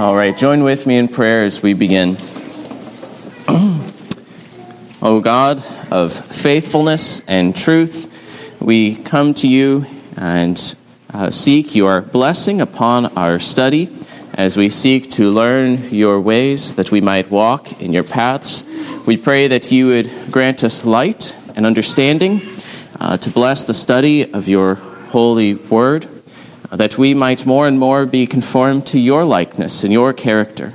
All right, join with me in prayer as we begin. o God of faithfulness and truth, we come to you and uh, seek your blessing upon our study as we seek to learn your ways that we might walk in your paths. We pray that you would grant us light and understanding uh, to bless the study of your holy word, that we might more and more be conformed to your likeness and your character,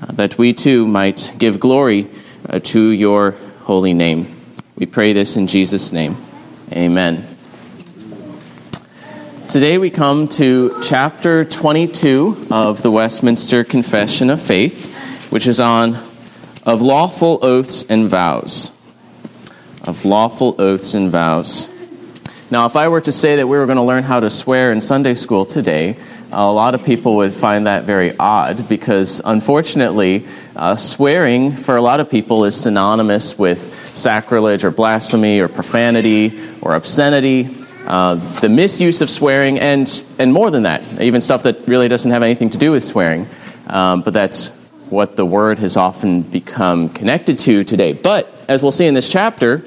uh, that we too might give glory uh, to your holy name. We pray this in Jesus' name. Amen. Today we come to chapter 22 of the Westminster Confession of Faith, which is on of lawful oaths and vows. Of lawful oaths and vows. Now, if I were to say that we were going to learn how to swear in Sunday school today, a lot of people would find that very odd because, unfortunately, uh, swearing for a lot of people is synonymous with sacrilege or blasphemy or profanity or obscenity. Uh, the misuse of swearing, and, and more than that, even stuff that really doesn't have anything to do with swearing. Um, but that's what the word has often become connected to today. But as we'll see in this chapter,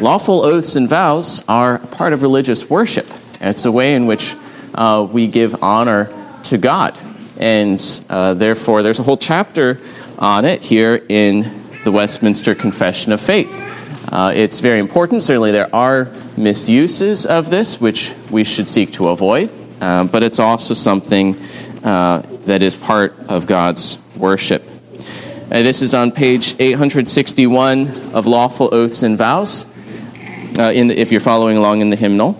lawful oaths and vows are part of religious worship. It's a way in which uh, we give honor to God. And uh, therefore, there's a whole chapter on it here in the Westminster Confession of Faith. Uh, it's very important. Certainly, there are misuses of this, which we should seek to avoid, um, but it's also something uh, that is part of God's worship. Uh, this is on page 861 of Lawful Oaths and Vows, uh, the, if you're following along in the hymnal.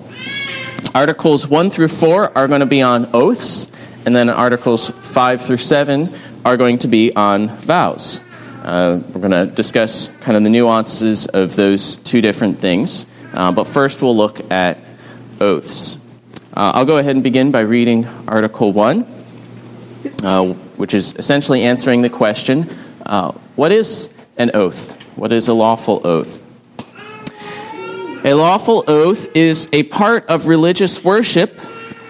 Articles 1 through 4 are going to be on oaths, and then Articles 5 through 7 are going to be on vows. Uh, we're going to discuss kind of the nuances of those two different things. Uh, but first, we'll look at oaths. Uh, I'll go ahead and begin by reading Article 1, uh, which is essentially answering the question uh, what is an oath? What is a lawful oath? A lawful oath is a part of religious worship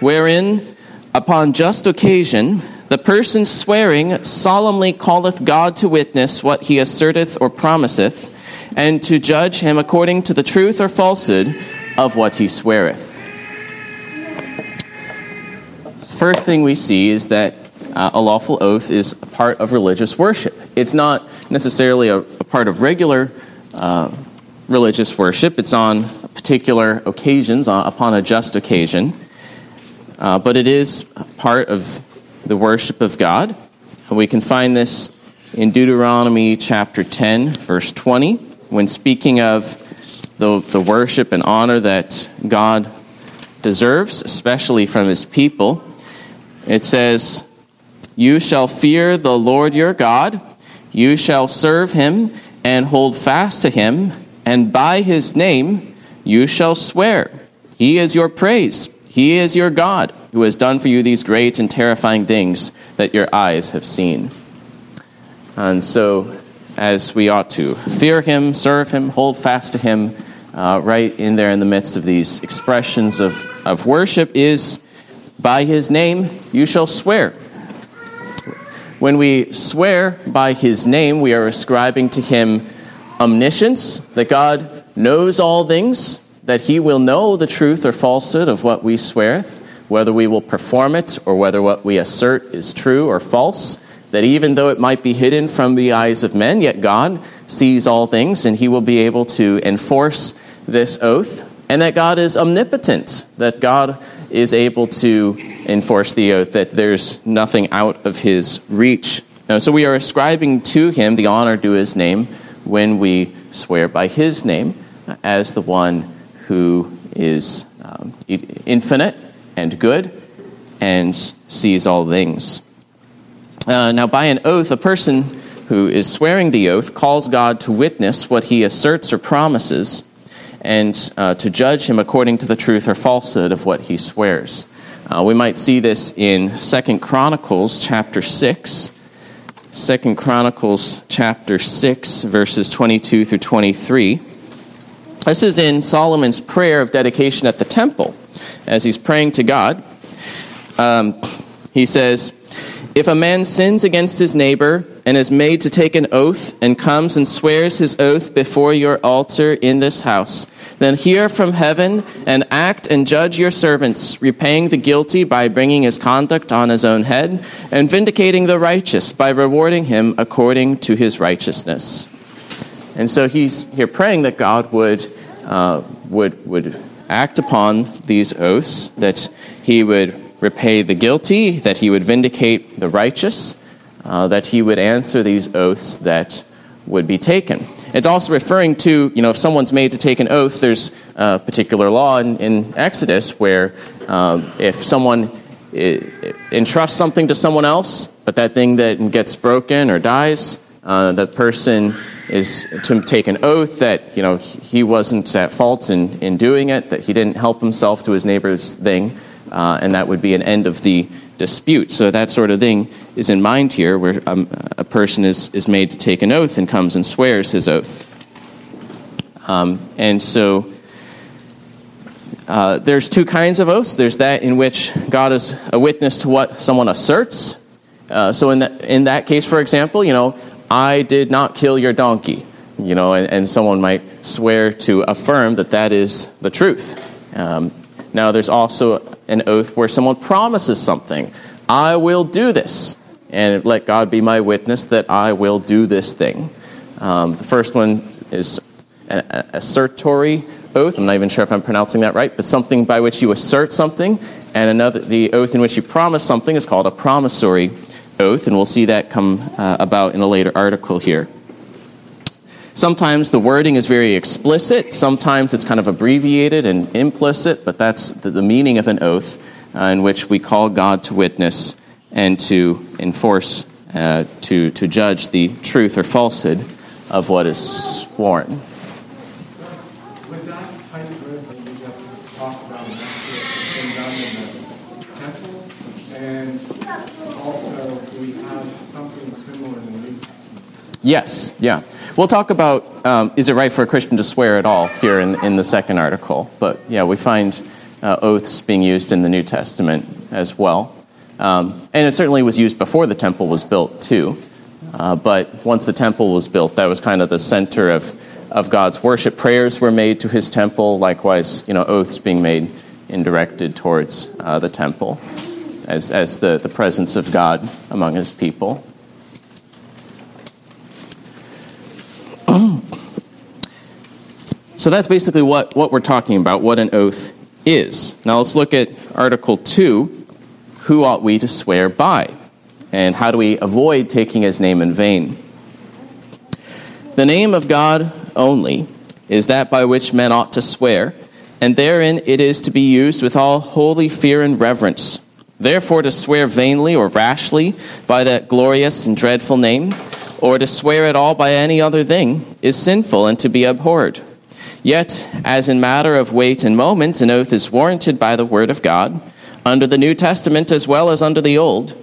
wherein, upon just occasion, the person swearing solemnly calleth God to witness what he asserteth or promiseth, and to judge him according to the truth or falsehood of what he sweareth. First thing we see is that uh, a lawful oath is a part of religious worship. It's not necessarily a, a part of regular uh, religious worship, it's on particular occasions, uh, upon a just occasion, uh, but it is part of the worship of God. We can find this in Deuteronomy chapter 10, verse 20, when speaking of the, the worship and honor that God deserves, especially from his people. It says, You shall fear the Lord your God, you shall serve him and hold fast to him, and by his name you shall swear. He is your praise. He is your God, who has done for you these great and terrifying things that your eyes have seen. And so, as we ought to fear him, serve him, hold fast to him, uh, right in there in the midst of these expressions of, of worship, is by his name you shall swear. When we swear by his name, we are ascribing to him omniscience, that God knows all things, that he will know the truth or falsehood of what we sweareth, whether we will perform it or whether what we assert is true or false. That even though it might be hidden from the eyes of men, yet God sees all things and he will be able to enforce this oath. And that God is omnipotent, that God is able to enforce the oath, that there's nothing out of his reach. Now, so we are ascribing to him the honor due his name when we swear by his name as the one who is um, infinite and good and sees all things. Uh, now, by an oath, a person who is swearing the oath calls God to witness what he asserts or promises and uh, to judge him according to the truth or falsehood of what he swears. Uh, we might see this in Second Chronicles chapter 6. Second Chronicles chapter 6, verses 22 through 23. This is in Solomon's prayer of dedication at the temple. As he's praying to God, um, he says, If a man sins against his neighbor and is made to take an oath and comes and swears his oath before your altar in this house, then hear from heaven and act and judge your servants, repaying the guilty by bringing his conduct on his own head, and vindicating the righteous by rewarding him according to his righteousness. And so he's here praying that God would, uh, would, would act upon these oaths, that he would repay the guilty, that he would vindicate the righteous, uh, that he would answer these oaths that would be taken. It's also referring to, you know, if someone's made to take an oath, there's a particular law in, in Exodus where um, if someone entrusts something to someone else, but that thing that gets broken or dies, uh, that person is to take an oath that you know he wasn't at fault in, in doing it, that he didn't help himself to his neighbor's thing, uh, and that would be an end of the dispute. So that sort of thing is in mind here, where um, a person is, is made to take an oath and comes and swears his oath. Um, and so uh, there's two kinds of oaths. There's that in which God is a witness to what someone asserts. Uh, so in that, in that case, for example, you know, I did not kill your donkey. You know, and, and someone might swear to affirm that that is the truth. Um, now, there's also an oath where someone promises something. I will do this. And let God be my witness that I will do this thing. Um, the first one is an assertory oath. I'm not even sure if I'm pronouncing that right, but something by which you assert something. And another, the oath in which you promise something is called a promissory oath, and we'll see that come uh, about in a later article here. Sometimes the wording is very explicit, sometimes it's kind of abbreviated and implicit, but that's the, the meaning of an oath uh, in which we call God to witness and to enforce, uh, to, to judge the truth or falsehood of what is sworn. Yes, yeah. We'll talk about um, is it right for a Christian to swear at all here in, in the second article. But yeah, we find uh, oaths being used in the New Testament as well. Um, and it certainly was used before the temple was built, too. Uh, but once the temple was built, that was kind of the center of, of God's worship. Prayers were made to his temple, likewise, you know, oaths being made and directed towards uh, the temple as, as the, the presence of God among his people. So that's basically what, what we're talking about, what an oath is. Now let's look at Article 2 Who ought we to swear by? And how do we avoid taking his name in vain? The name of God only is that by which men ought to swear, and therein it is to be used with all holy fear and reverence. Therefore, to swear vainly or rashly by that glorious and dreadful name, or to swear at all by any other thing, is sinful and to be abhorred. Yet, as in matter of weight and moment, an oath is warranted by the Word of God, under the New Testament as well as under the Old.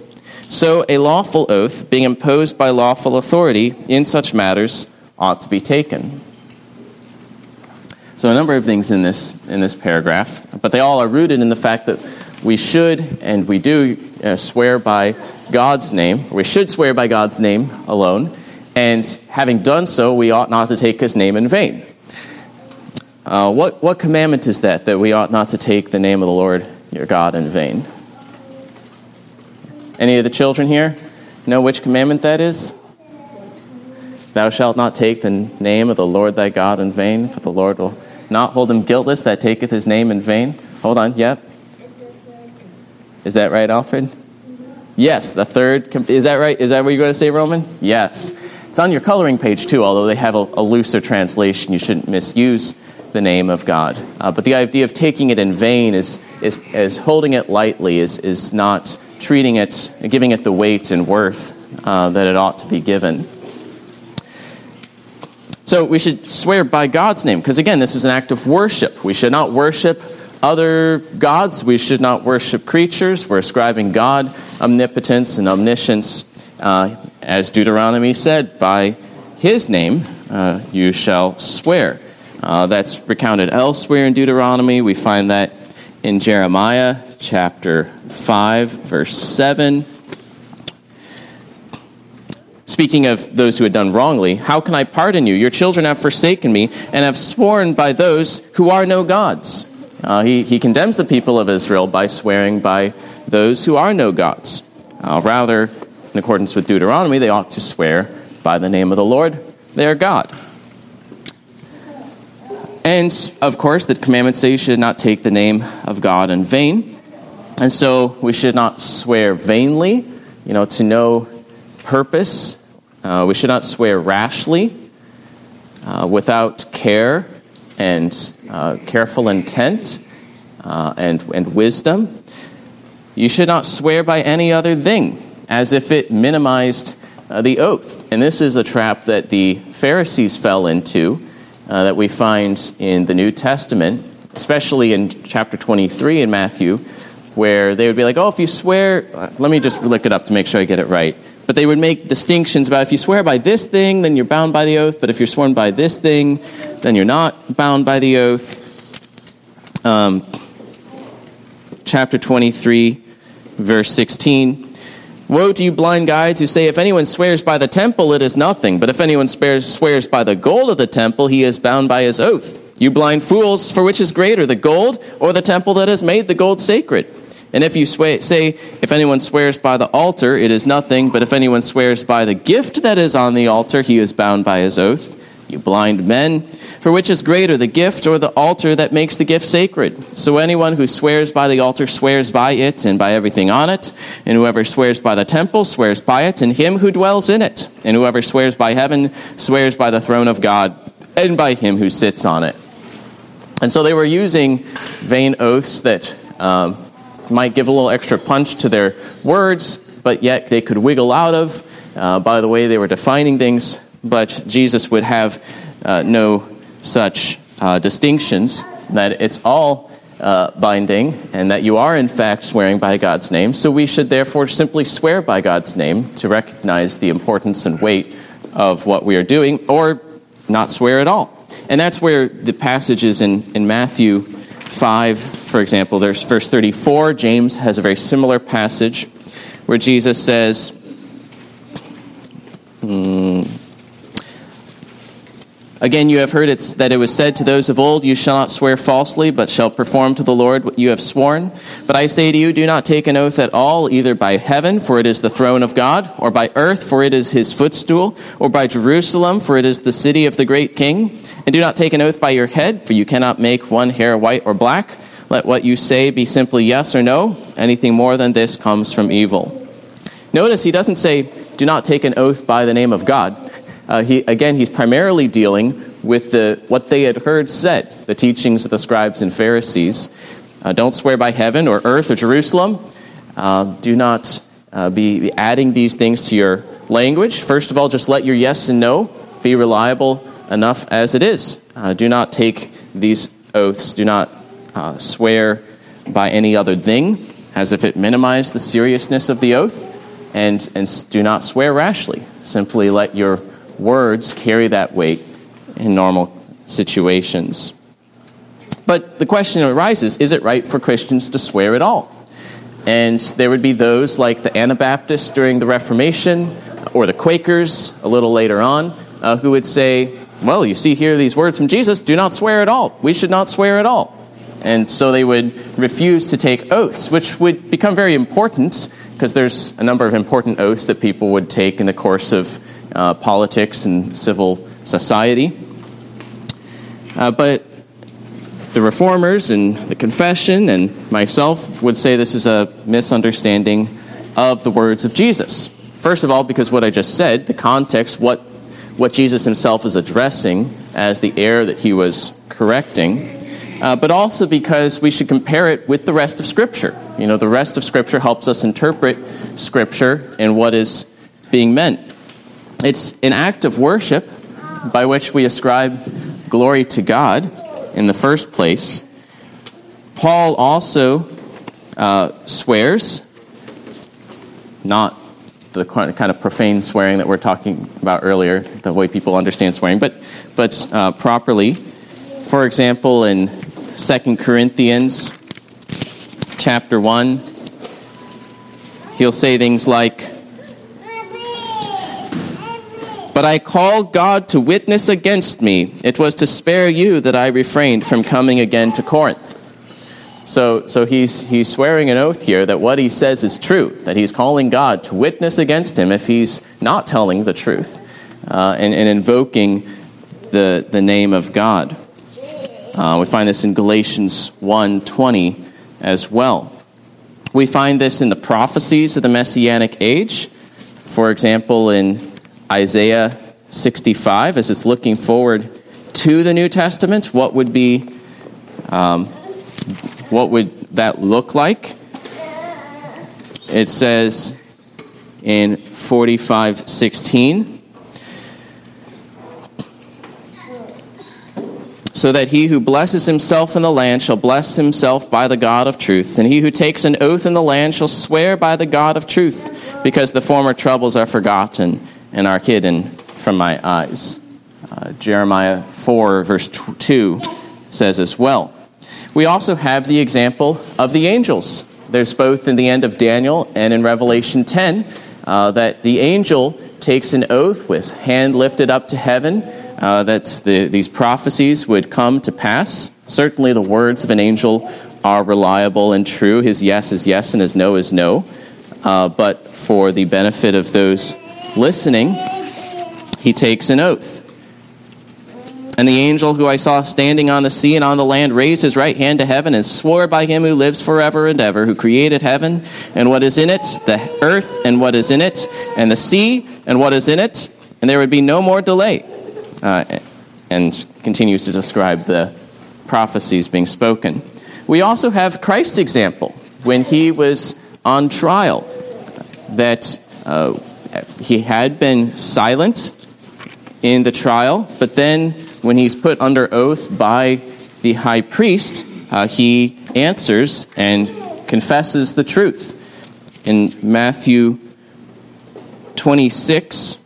So, a lawful oath, being imposed by lawful authority in such matters, ought to be taken. So, a number of things in this, in this paragraph, but they all are rooted in the fact that we should and we do uh, swear by God's name. We should swear by God's name alone, and having done so, we ought not to take his name in vain. Uh, what, what commandment is that, that we ought not to take the name of the Lord your God in vain? Any of the children here know which commandment that is? Thou shalt not take the name of the Lord thy God in vain, for the Lord will not hold him guiltless that taketh his name in vain. Hold on, yep. Is that right, Alfred? Yes, the third. Is that right? Is that what you're going to say, Roman? Yes. It's on your coloring page, too, although they have a, a looser translation. You shouldn't misuse the name of God. Uh, but the idea of taking it in vain is, is, is holding it lightly, is, is not treating it, giving it the weight and worth uh, that it ought to be given. So we should swear by God's name, because again, this is an act of worship. We should not worship other gods. We should not worship creatures. We're ascribing God omnipotence and omniscience. Uh, as Deuteronomy said, by his name uh, you shall swear. Uh, that's recounted elsewhere in Deuteronomy. We find that in Jeremiah chapter 5, verse 7. Speaking of those who had done wrongly, how can I pardon you? Your children have forsaken me and have sworn by those who are no gods. Uh, he, he condemns the people of Israel by swearing by those who are no gods. Uh, rather, in accordance with Deuteronomy, they ought to swear by the name of the Lord, their God. And of course, the commandments say you should not take the name of God in vain. And so we should not swear vainly, you know, to no purpose. Uh, we should not swear rashly, uh, without care and uh, careful intent uh, and, and wisdom. You should not swear by any other thing, as if it minimized uh, the oath. And this is a trap that the Pharisees fell into uh, that we find in the New Testament, especially in chapter 23 in Matthew, where they would be like, oh, if you swear, let me just look it up to make sure I get it right but they would make distinctions about if you swear by this thing, then you're bound by the oath, but if you're sworn by this thing, then you're not bound by the oath. Um, chapter 23, verse 16. Woe to you, blind guides, who say, If anyone swears by the temple, it is nothing, but if anyone swears by the gold of the temple, he is bound by his oath. You blind fools, for which is greater, the gold or the temple that has made the gold sacred? And if you say, if anyone swears by the altar, it is nothing, but if anyone swears by the gift that is on the altar, he is bound by his oath. You blind men, for which is greater, the gift or the altar that makes the gift sacred? So anyone who swears by the altar swears by it and by everything on it, and whoever swears by the temple swears by it and him who dwells in it, and whoever swears by heaven swears by the throne of God and by him who sits on it. And so they were using vain oaths that. Um, might give a little extra punch to their words, but yet they could wiggle out of uh, by the way they were defining things. But Jesus would have uh, no such uh, distinctions, that it's all uh, binding, and that you are in fact swearing by God's name. So we should therefore simply swear by God's name to recognize the importance and weight of what we are doing, or not swear at all. And that's where the passages in, in Matthew 5, for example, there's verse 34. James has a very similar passage where Jesus says, hmm, Again, you have heard it's, that it was said to those of old, You shall not swear falsely, but shall perform to the Lord what you have sworn. But I say to you, do not take an oath at all, either by heaven, for it is the throne of God, or by earth, for it is his footstool, or by Jerusalem, for it is the city of the great king. And do not take an oath by your head, for you cannot make one hair white or black. Let what you say be simply yes or no. Anything more than this comes from evil. Notice he doesn't say, Do not take an oath by the name of God uh, he, again, he's primarily dealing with the, what they had heard said, the teachings of the scribes and Pharisees. Uh, don't swear by heaven or earth or Jerusalem. Uh, do not uh, be adding these things to your language. First of all, just let your yes and no be reliable enough as it is. Uh, do not take these oaths. Do not uh, swear by any other thing, as if it minimized the seriousness of the oath. And, and do not swear rashly. Simply let your words carry that weight in normal situations. But the question arises is it right for Christians to swear at all? And there would be those like the Anabaptists during the Reformation or the Quakers a little later on uh, who would say, well, you see here these words from Jesus, do not swear at all. We should not swear at all. And so they would refuse to take oaths, which would become very important because there's a number of important oaths that people would take in the course of uh, politics and civil society. Uh, but the reformers and the confession and myself would say this is a misunderstanding of the words of Jesus. First of all, because what I just said, the context, what, what Jesus himself is addressing as the error that he was correcting, uh, but also because we should compare it with the rest of Scripture. You know, the rest of Scripture helps us interpret Scripture and what is being meant. It's an act of worship by which we ascribe glory to God in the first place. Paul also uh, swears, not the kind of profane swearing that we're talking about earlier, the way people understand swearing, but, but uh, properly. For example, in 2 Corinthians chapter 1, he'll say things like, But I call God to witness against me. It was to spare you that I refrained from coming again to Corinth. So, so he's, he's swearing an oath here that what he says is true, that he's calling God to witness against him if he's not telling the truth, uh, and, and invoking the, the name of God. Uh, we find this in Galatians 1.20 as well. We find this in the prophecies of the Messianic age. For example, in Isaiah 65, as it's looking forward to the New Testament, what would be um, what would that look like? It says in 45:16 so that he who blesses himself in the land shall bless himself by the God of truth, and he who takes an oath in the land shall swear by the God of truth, because the former troubles are forgotten and are hidden from my eyes. Uh, Jeremiah 4, verse 2 says as well. We also have the example of the angels. There's both in the end of Daniel and in Revelation 10 uh, that the angel takes an oath with hand lifted up to heaven uh, that the, these prophecies would come to pass. Certainly, the words of an angel are reliable and true. His yes is yes and his no is no. Uh, but for the benefit of those listening, he takes an oath. And the angel who I saw standing on the sea and on the land raised his right hand to heaven and swore by him who lives forever and ever, who created heaven and what is in it, the earth and what is in it, and the sea and what is in it, and there would be no more delay. Uh, and continues to describe the prophecies being spoken. We also have Christ's example when he was on trial, that uh, he had been silent in the trial, but then when he's put under oath by the high priest, uh, he answers and confesses the truth. In Matthew 26,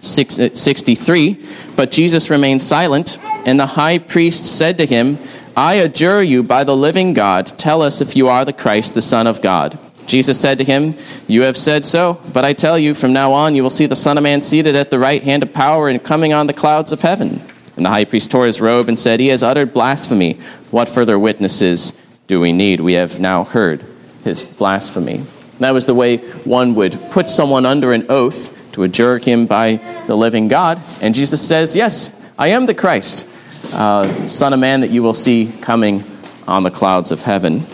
63, but Jesus remained silent, and the high priest said to him, I adjure you by the living God, tell us if you are the Christ, the Son of God. Jesus said to him, You have said so, but I tell you, from now on you will see the Son of Man seated at the right hand of power and coming on the clouds of heaven. And the high priest tore his robe and said, He has uttered blasphemy. What further witnesses do we need? We have now heard his blasphemy. That was the way one would put someone under an oath to adjure him by the living God. And Jesus says, Yes, I am the Christ, uh, Son of Man that you will see coming on the clouds of heaven.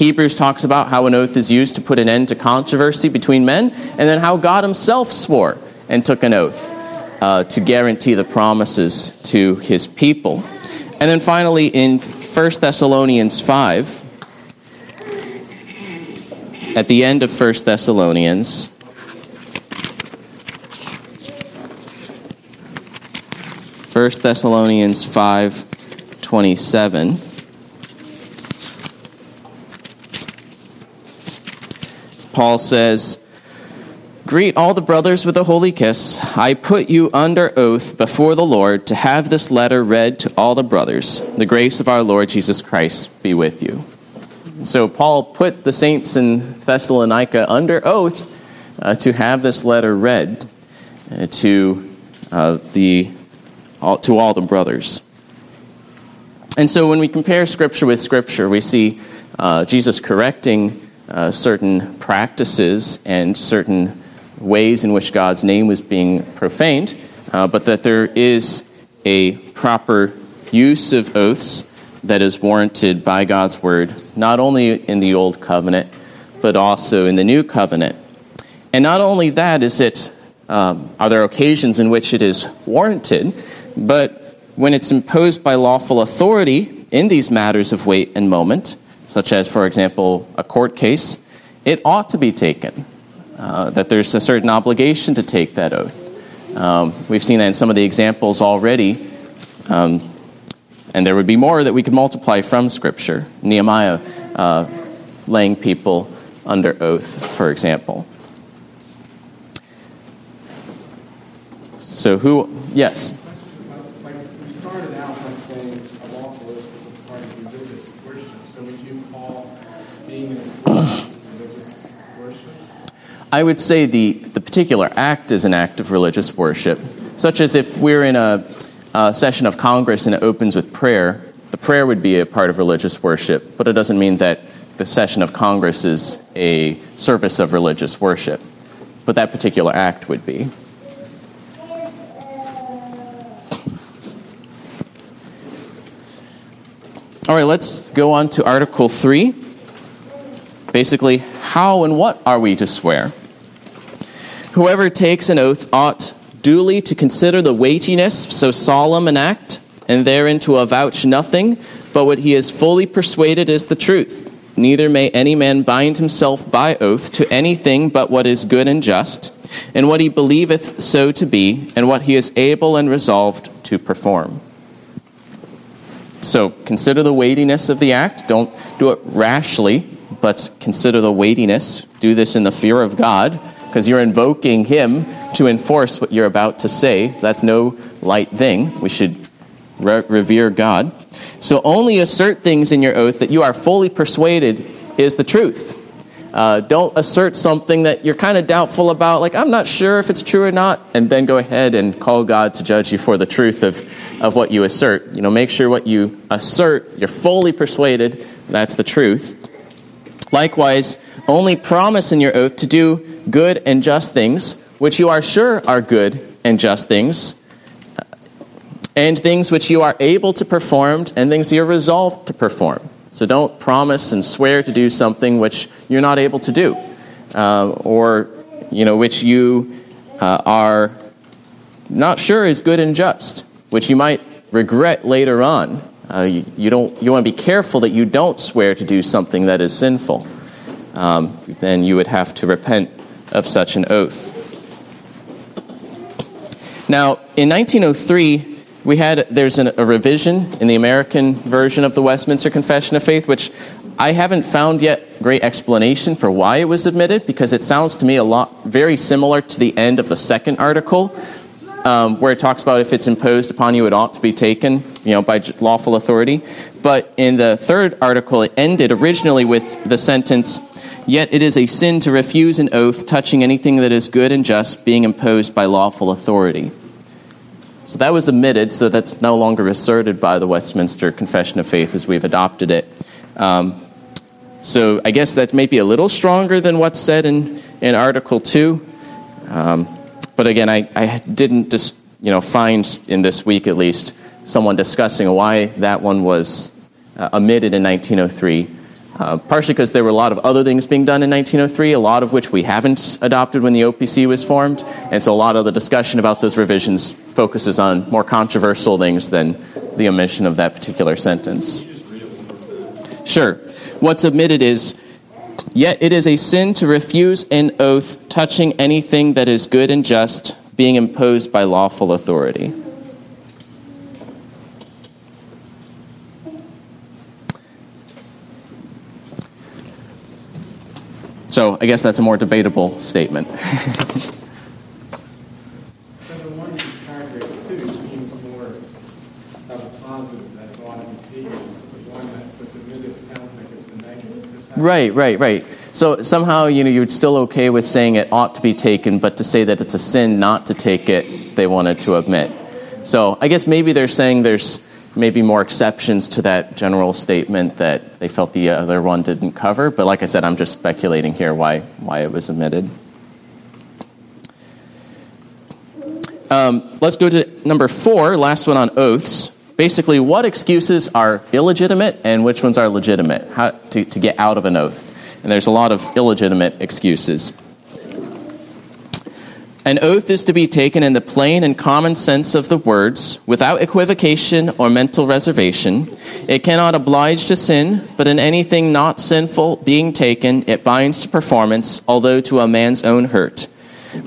Hebrews talks about how an oath is used to put an end to controversy between men, and then how God himself swore and took an oath uh, to guarantee the promises to his people. And then finally, in 1 Thessalonians 5, at the end of 1 Thessalonians, First Thessalonians 5 Paul says, Greet all the brothers with a holy kiss. I put you under oath before the Lord to have this letter read to all the brothers. The grace of our Lord Jesus Christ be with you. So, Paul put the saints in Thessalonica under oath uh, to have this letter read uh, to, uh, the, all, to all the brothers. And so, when we compare Scripture with Scripture, we see uh, Jesus correcting uh, certain practices and certain ways in which God's name was being profaned, uh, but that there is a proper use of oaths that is warranted by God's word, not only in the Old Covenant, but also in the New Covenant. And not only that is it, um, are there occasions in which it is warranted, but when it's imposed by lawful authority in these matters of weight and moment, such as, for example, a court case, it ought to be taken. Uh, that there's a certain obligation to take that oath. Um, we've seen that in some of the examples already, um, and there would be more that we could multiply from Scripture. Nehemiah uh, laying people under oath, for example. So, who, yes? I would say the, the particular act is an act of religious worship, such as if we're in a, a session of Congress and it opens with prayer, the prayer would be a part of religious worship, but it doesn't mean that the session of Congress is a service of religious worship. But that particular act would be. All right, let's go on to Article 3. Basically, how and what are we to swear? Whoever takes an oath ought duly to consider the weightiness of so solemn an act, and therein to avouch nothing but what he is fully persuaded is the truth. Neither may any man bind himself by oath to anything but what is good and just, and what he believeth so to be, and what he is able and resolved to perform. So consider the weightiness of the act. Don't do it rashly, but consider the weightiness. Do this in the fear of God, because you're invoking Him to enforce what you're about to say. That's no light thing. We should re- revere God. So only assert things in your oath that you are fully persuaded is the truth. Uh, don't assert something that you're kind of doubtful about, like, I'm not sure if it's true or not, and then go ahead and call God to judge you for the truth of, of what you assert. You know, make sure what you assert, you're fully persuaded that's the truth. Likewise, only promise in your oath to do good and just things, which you are sure are good and just things, and things which you are able to perform, and things you're resolved to perform. So don't promise and swear to do something which you're not able to do, uh, or you know which you uh, are not sure is good and just, which you might regret later on. Uh, you, you, don't. You want to be careful that you don't swear to do something that is sinful. Um, then you would have to repent of such an oath. Now, in 1903, we had there's an, a revision in the American version of the Westminster Confession of Faith, which I haven't found yet great explanation for why it was omitted because it sounds to me a lot very similar to the end of the second article, um, where it talks about if it's imposed upon you, it ought to be taken, you know, by lawful authority. But in the third article, it ended originally with the sentence. Yet it is a sin to refuse an oath touching anything that is good and just being imposed by lawful authority. So that was omitted, so that's no longer asserted by the Westminster Confession of Faith as we've adopted it. Um, so I guess that may be a little stronger than what's said in, in Article 2. Um, but again, I, I didn't just, you know, find in this week at least someone discussing why that one was uh, omitted in 1903. Uh, partially because there were a lot of other things being done in 1903, a lot of which we haven't adopted when the OPC was formed. And so a lot of the discussion about those revisions focuses on more controversial things than the omission of that particular sentence. Sure. What's omitted is Yet it is a sin to refuse an oath touching anything that is good and just, being imposed by lawful authority. So I guess that's a more debatable statement. so the one in paragraph two seems more of a positive that it ought to be taken. The one that was omitted sounds like it's a negative. Right, right, right. So somehow, you know, you're still okay with saying it ought to be taken, but to say that it's a sin not to take it, they wanted to admit. So I guess maybe they're saying there's maybe more exceptions to that general statement that they felt the other one didn't cover. But like I said, I'm just speculating here why, why it was omitted. Um, let's go to number four, last one on oaths. Basically, what excuses are illegitimate and which ones are legitimate how, to, to get out of an oath. And there's a lot of illegitimate excuses. An oath is to be taken in the plain and common sense of the words, without equivocation or mental reservation. It cannot oblige to sin, but in anything not sinful being taken, it binds to performance, although to a man's own hurt.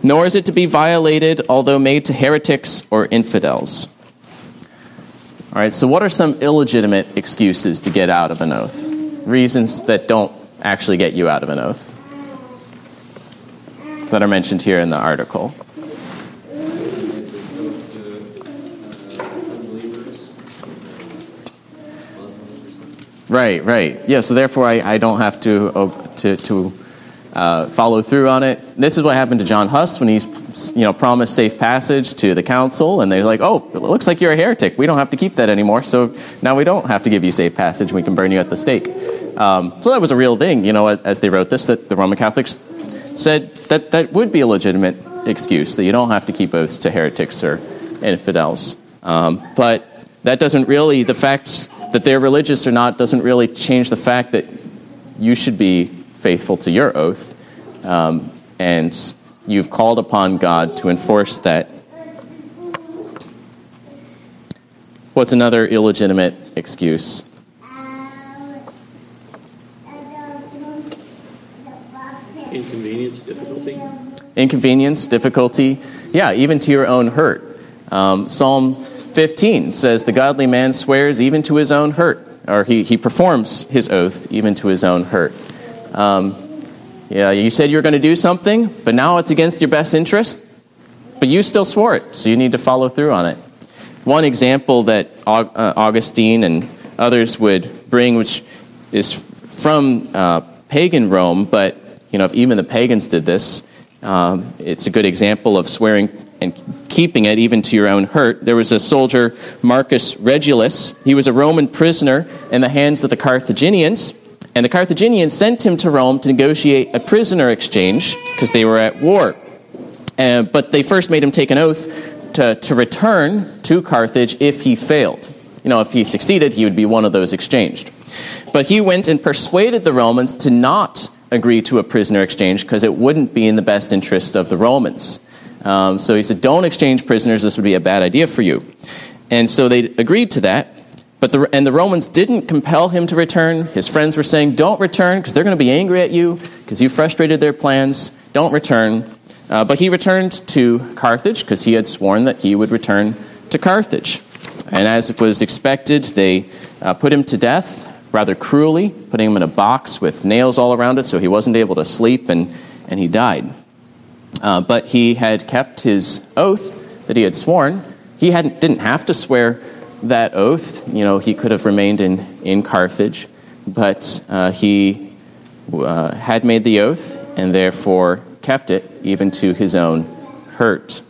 Nor is it to be violated, although made to heretics or infidels. All right, so what are some illegitimate excuses to get out of an oath? Reasons that don't actually get you out of an oath that are mentioned here in the article. Right, right. Yeah, so therefore I, I don't have to, to, to uh, follow through on it. This is what happened to John Huss when he's you know promised safe passage to the council, and they're like, "Oh, it looks like you're a heretic. We don't have to keep that anymore. So now we don't have to give you safe passage. We can burn you at the stake." Um, so that was a real thing, you know, as they wrote this, that the Roman Catholics said that that would be a legitimate excuse that you don't have to keep oaths to heretics or infidels. Um, but that doesn't really the facts that they're religious or not doesn't really change the fact that you should be faithful to your oath, um, and you've called upon God to enforce that. What's another illegitimate excuse? Inconvenience, difficulty? Inconvenience, difficulty, yeah, even to your own hurt. Um, Psalm 15 says, The godly man swears even to his own hurt, or he, he performs his oath even to his own hurt. Um, yeah, you said you were going to do something, but now it's against your best interest, but you still swore it, so you need to follow through on it. One example that uh, Augustine and others would bring, which is from uh, pagan Rome, but you know, if even the pagans did this, um, it's a good example of swearing and keeping it even to your own hurt. There was a soldier, Marcus Regulus. He was a Roman prisoner in the hands of the Carthaginians. And the Carthaginians sent him to Rome to negotiate a prisoner exchange because they were at war. Uh, but they first made him take an oath to, to return to Carthage if he failed. You know, if he succeeded, he would be one of those exchanged. But he went and persuaded the Romans to not agree to a prisoner exchange because it wouldn't be in the best interest of the Romans. Um, so he said, Don't exchange prisoners, this would be a bad idea for you. And so they agreed to that. But the, and the Romans didn't compel him to return. His friends were saying, Don't return because they're going to be angry at you because you frustrated their plans. Don't return. Uh, but he returned to Carthage because he had sworn that he would return to Carthage. And as it was expected, they uh, put him to death rather cruelly, putting him in a box with nails all around it so he wasn't able to sleep, and, and he died. Uh, but he had kept his oath that he had sworn. He hadn't, didn't have to swear that oath. You know, he could have remained in, in Carthage, but uh, he uh, had made the oath and therefore kept it even to his own hurt.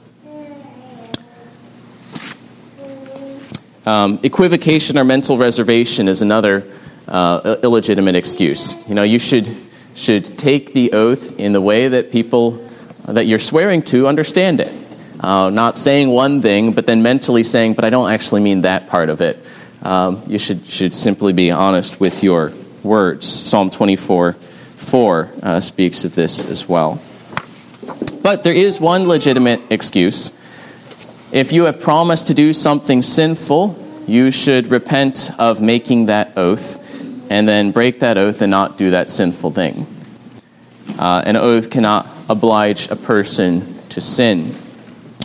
Um, equivocation or mental reservation is another uh, illegitimate excuse. You know, you should, should take the oath in the way that people that you're swearing to understand it. Uh, not saying one thing, but then mentally saying, but I don't actually mean that part of it. Um, you should, should simply be honest with your words. Psalm 24 4 uh, speaks of this as well. But there is one legitimate excuse. If you have promised to do something sinful, you should repent of making that oath and then break that oath and not do that sinful thing. Uh, an oath cannot oblige a person to sin.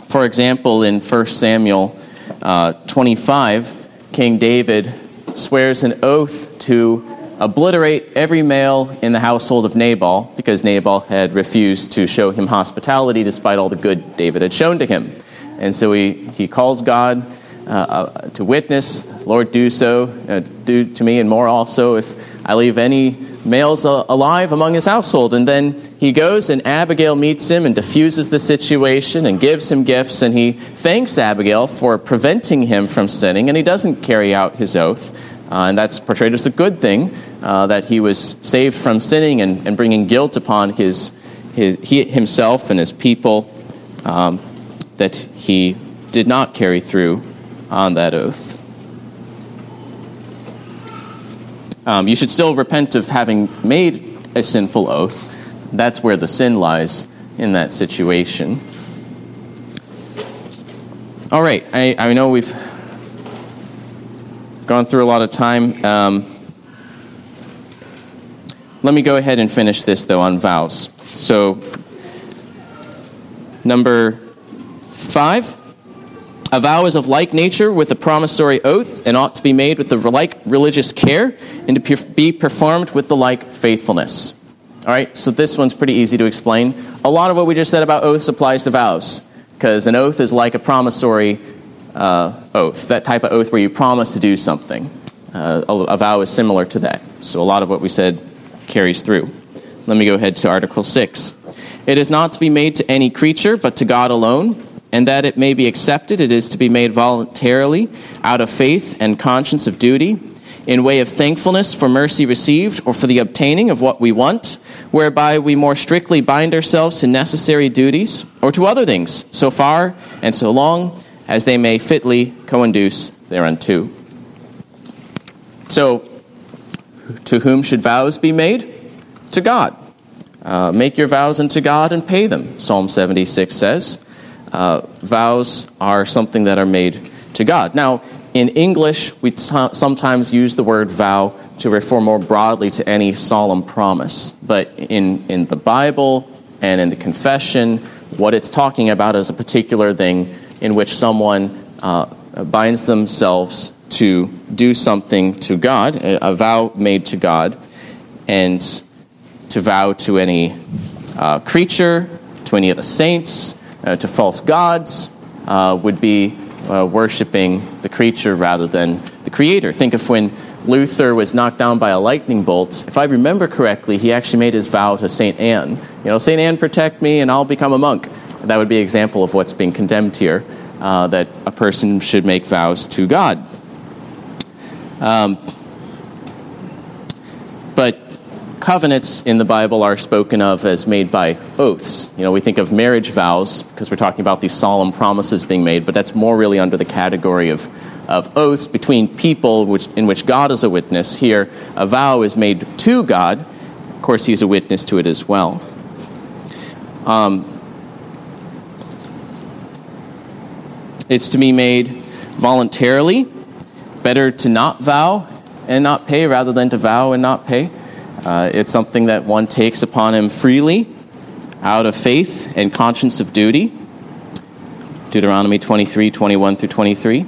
For example, in 1 Samuel uh, 25, King David swears an oath to obliterate every male in the household of Nabal because Nabal had refused to show him hospitality despite all the good David had shown to him. And so he, he calls God uh, uh to witness, Lord, do so, uh, do to me and more also if I leave any males alive among his household. And then he goes, and Abigail meets him and diffuses the situation and gives him gifts. And he thanks Abigail for preventing him from sinning, and he doesn't carry out his oath. Uh, and that's portrayed as a good thing uh, that he was saved from sinning and, and bringing guilt upon his, his he, himself and his people um, that he did not carry through on that oath. Um, you should still repent of having made a sinful oath. That's where the sin lies in that situation. All right, I, I know we've gone through a lot of time. Um, let me go ahead and finish this, though, on vows. So, number five a vow is of like nature with a promissory oath and ought to be made with the like religious care and to be performed with the like faithfulness. All right, so this one's pretty easy to explain. A lot of what we just said about oaths applies to vows because an oath is like a promissory uh, oath, that type of oath where you promise to do something. Uh, a, a vow is similar to that. So a lot of what we said carries through. let me go ahead to Article 6. It is not to be made to any creature, but to God alone, and that it may be accepted, it is to be made voluntarily, out of faith and conscience of duty, in way of thankfulness for mercy received or for the obtaining of what we want, whereby we more strictly bind ourselves to necessary duties or to other things, so far and so long as they may fitly co-induce thereunto. So, to whom should vows be made? To God. Uh, make your vows unto God and pay them, Psalm 76 says. Uh, vows are something that are made to God. Now, in English, we t- sometimes use the word vow to refer more broadly to any solemn promise. But in, in the Bible and in the confession, what it's talking about is a particular thing in which someone uh, binds themselves to do something to God, a, a, vow made to God, and to vow to any uh, creature, to any of the saints, to false gods, uh, would be uh, worshiping the creature rather than the creator. Think of when Luther was knocked down by a lightning bolt. If I remember correctly, he actually made his vow to St. Anne. You know, St. Anne, protect me and I'll become a monk. That would be an example of what's being condemned here, uh, that a person should make vows to God. Um, but covenants in the Bible are spoken of as made by oaths. You know, we think of marriage vows because we're talking about these solemn promises being made, but that's more really under the category of, of oaths between people which, in which God is a witness. Here, a vow is made to God. Of course, He's a witness to it as well. Um, it's to be made voluntarily. Better to not vow and not pay rather than to vow and not pay. Uh, it's something that one takes upon him freely out of faith and conscience of duty. Deuteronomy 23 21 through 23.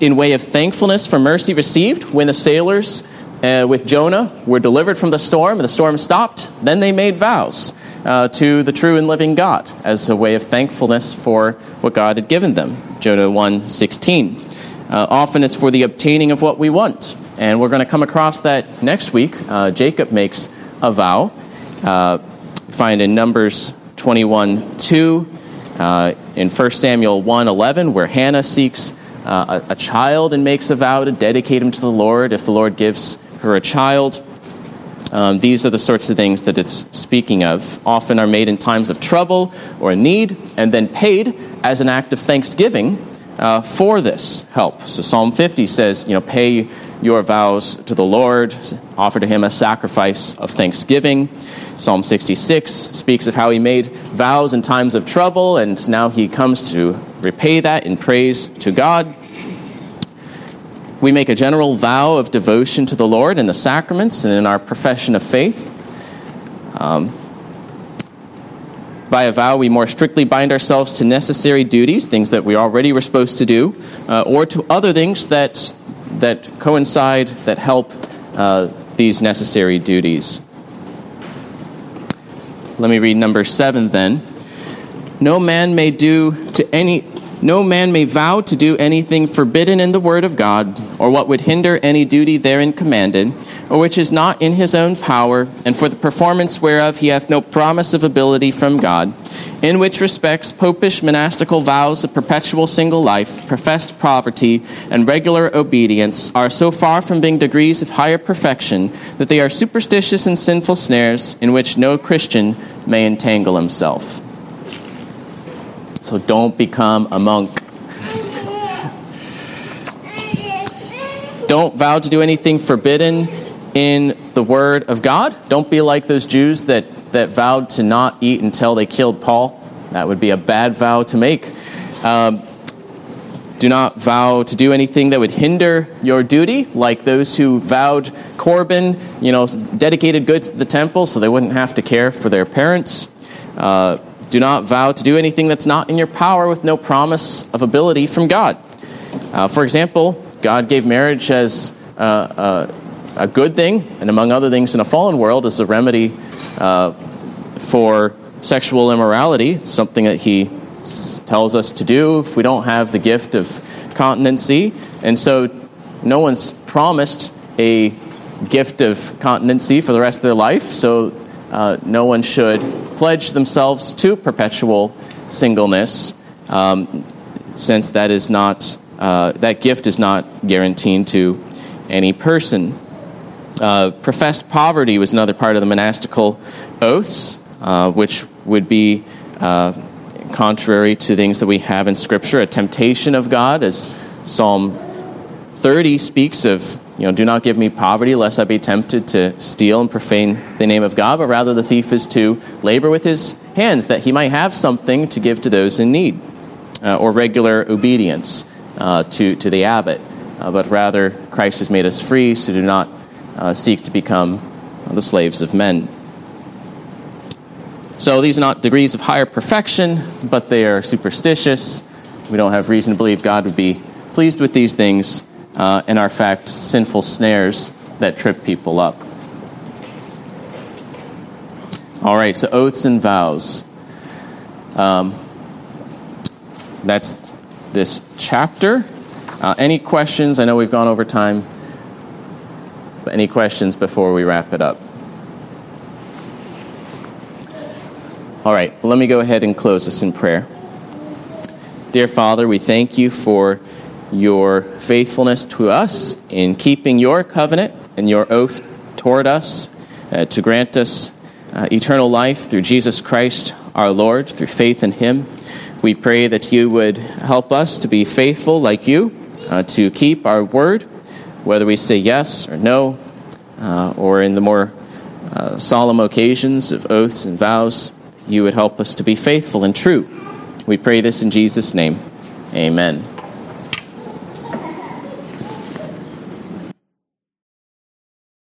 In way of thankfulness for mercy received, when the sailors uh, with Jonah were delivered from the storm and the storm stopped, then they made vows uh, to the true and living God as a way of thankfulness for what God had given them. Jonah 1 16. Uh, often it's for the obtaining of what we want. And we're going to come across that next week. Uh, Jacob makes a vow. Uh, find in Numbers 21 2, uh, in 1 Samuel 1 11, where Hannah seeks uh, a, a, child and makes a vow to dedicate him to the Lord if the Lord gives her a child. Um, these are the sorts of things that it's speaking of. Often are made in times of trouble or need and then paid as an act of thanksgiving uh, for this help. So Psalm 50 says, you know, pay your vows to the Lord, offer to him a sacrifice of thanksgiving. Psalm 66 speaks of how he made vows in times of trouble, and now he comes to repay that in praise to God. We make a general vow of devotion to the Lord in the sacraments and in our profession of faith. Um, by a vow, we more strictly bind ourselves to necessary duties, things that we already were supposed to do, uh, or to other things that that coincide, that help uh, these necessary duties. Let me read number seven then. No man may do to any no man may vow to do anything forbidden in the word of God, or what would hinder any duty therein commanded, or which is not in his own power, and for the performance whereof he hath no promise of ability from God, in which respects popish monastical vows of perpetual single life, professed poverty, and regular obedience are so far from being degrees of higher perfection that they are superstitious and sinful snares in which no Christian may entangle himself. So don't become a monk. Don't vow to do anything forbidden in the Word of God. Don't be like those Jews that, that vowed to not eat until they killed Paul. That would be a bad vow to make. Um, do not vow to do anything that would hinder your duty, like those who vowed Corban, you know, dedicated goods to the temple so they wouldn't have to care for their parents. Uh, do not vow to do anything that's not in your power with no promise of ability from God. Uh, for example, God gave marriage as uh, uh, a good thing, and among other things in a fallen world, as a remedy uh, for sexual immorality. It's something that He tells us to do if we don't have the gift of continency. And so, no one's promised a gift of continency for the rest of their life. So, uh, no one should pledge themselves to perpetual singleness, um, since that is not uh, that gift is not guaranteed to any person. Uh, professed poverty was another part of the monastical oaths, uh, which would be uh, contrary to things that we have in Scripture, a temptation of God, as Psalm 30 speaks of, you know, do not give me poverty lest I be tempted to steal and profane the name of God, but rather the thief is to labor with his hands that he might have something to give to those in need, uh, or regular obedience uh, to, to the abbot. Uh, but rather, Christ has made us free, so do not uh, seek to become the slaves of men. So these are not degrees of higher perfection, but they are superstitious. We don't have reason to believe God would be pleased with these things, uh, and are, in fact, sinful snares that trip people up. All right, so oaths and vows. Um, that's this chapter. Uh, any questions? I know we've gone over time, but any questions before we wrap it up? All right, let me go ahead and close this in prayer. Dear Father, we thank you for your faithfulness to us in keeping your covenant and your oath toward us uh, to grant us uh, eternal life through Jesus Christ our Lord, through faith in Him. We pray that you would help us to be faithful like you, uh, to keep our word, whether we say yes or no, uh, or in the more uh, solemn occasions of oaths and vows, you would help us to be faithful and true. We pray this in Jesus' name. Amen.